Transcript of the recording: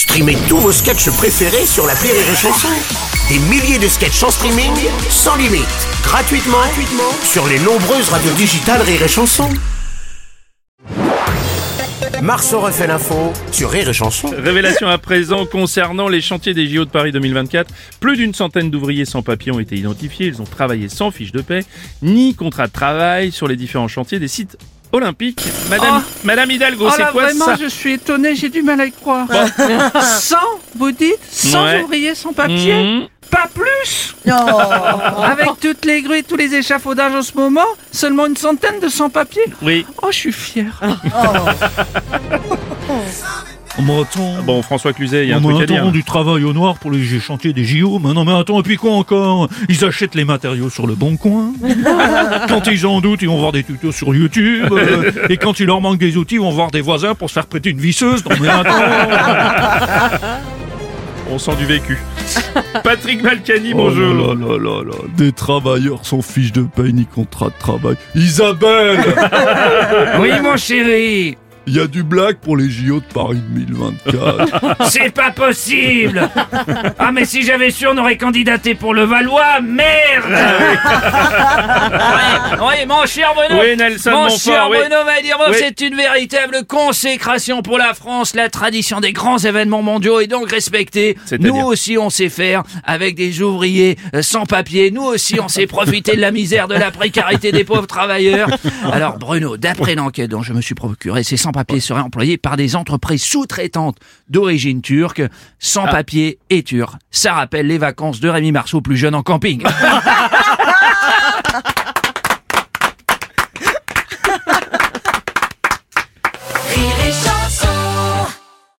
Streamez tous vos sketchs préférés sur la Rire et Chanson. Des milliers de sketchs en streaming, sans limite, gratuitement, gratuitement sur les nombreuses radios digitales Rire et Chanson. Marceau refait l'info sur Rire et Chanson. Révélation à présent concernant les chantiers des JO de Paris 2024. Plus d'une centaine d'ouvriers sans papier ont été identifiés. Ils ont travaillé sans fiche de paix, ni contrat de travail sur les différents chantiers des sites olympiques. Madame, Oh. Madame Hidalgo, Oh c'est là, quoi vraiment, ça je suis étonné, j'ai du mal à y croire. 100, vous dites 100 Ouais. ouvriers sans papier Mhm. Pas plus Avec toutes les grues et tous les échafaudages en ce moment, seulement une centaine de sans-papiers Oui. Oh, je suis fier. Oh, attends, Bon, François Cluzet, il y a un Oh, truc à attends, dire. du travail au noir pour les chantiers des JO. Mais non, mais attends, et puis quoi encore? Ils achètent les matériaux sur le bon coin. quand ils en doutent, ils vont voir des tutos sur YouTube. euh, et quand il leur manque des outils, ils vont voir des voisins pour se faire prêter une visseuse. Non, mais attends On sent du vécu. Patrick Balkany, Oh bonjour. là là là là, des travailleurs sans fiche de paye ni contrat de travail. Isabelle Oui, mon chéri Il y a du blague pour les JO de Paris 2024. C'est pas possible. Ah, mais si j'avais su, on aurait candidaté pour le Valois. Merde Oui, mon cher Bruno. Oui, Nelson Mon cher. Bruno va dire, bon, Oui. c'est une véritable consécration pour la France. La tradition des grands événements mondiaux est donc respectée. Nous aussi, on sait faire avec des ouvriers euh, sans papier. Nous aussi, on sait profiter de la misère, de la précarité des pauvres travailleurs. Alors, Bruno, d'après l'enquête dont je me suis procuré, ces sans-papiers seraient employés par des entreprises sous-traitantes d'origine turque. Sans-papier et turc. Ça rappelle les vacances de Rémi Marceau plus jeune en camping.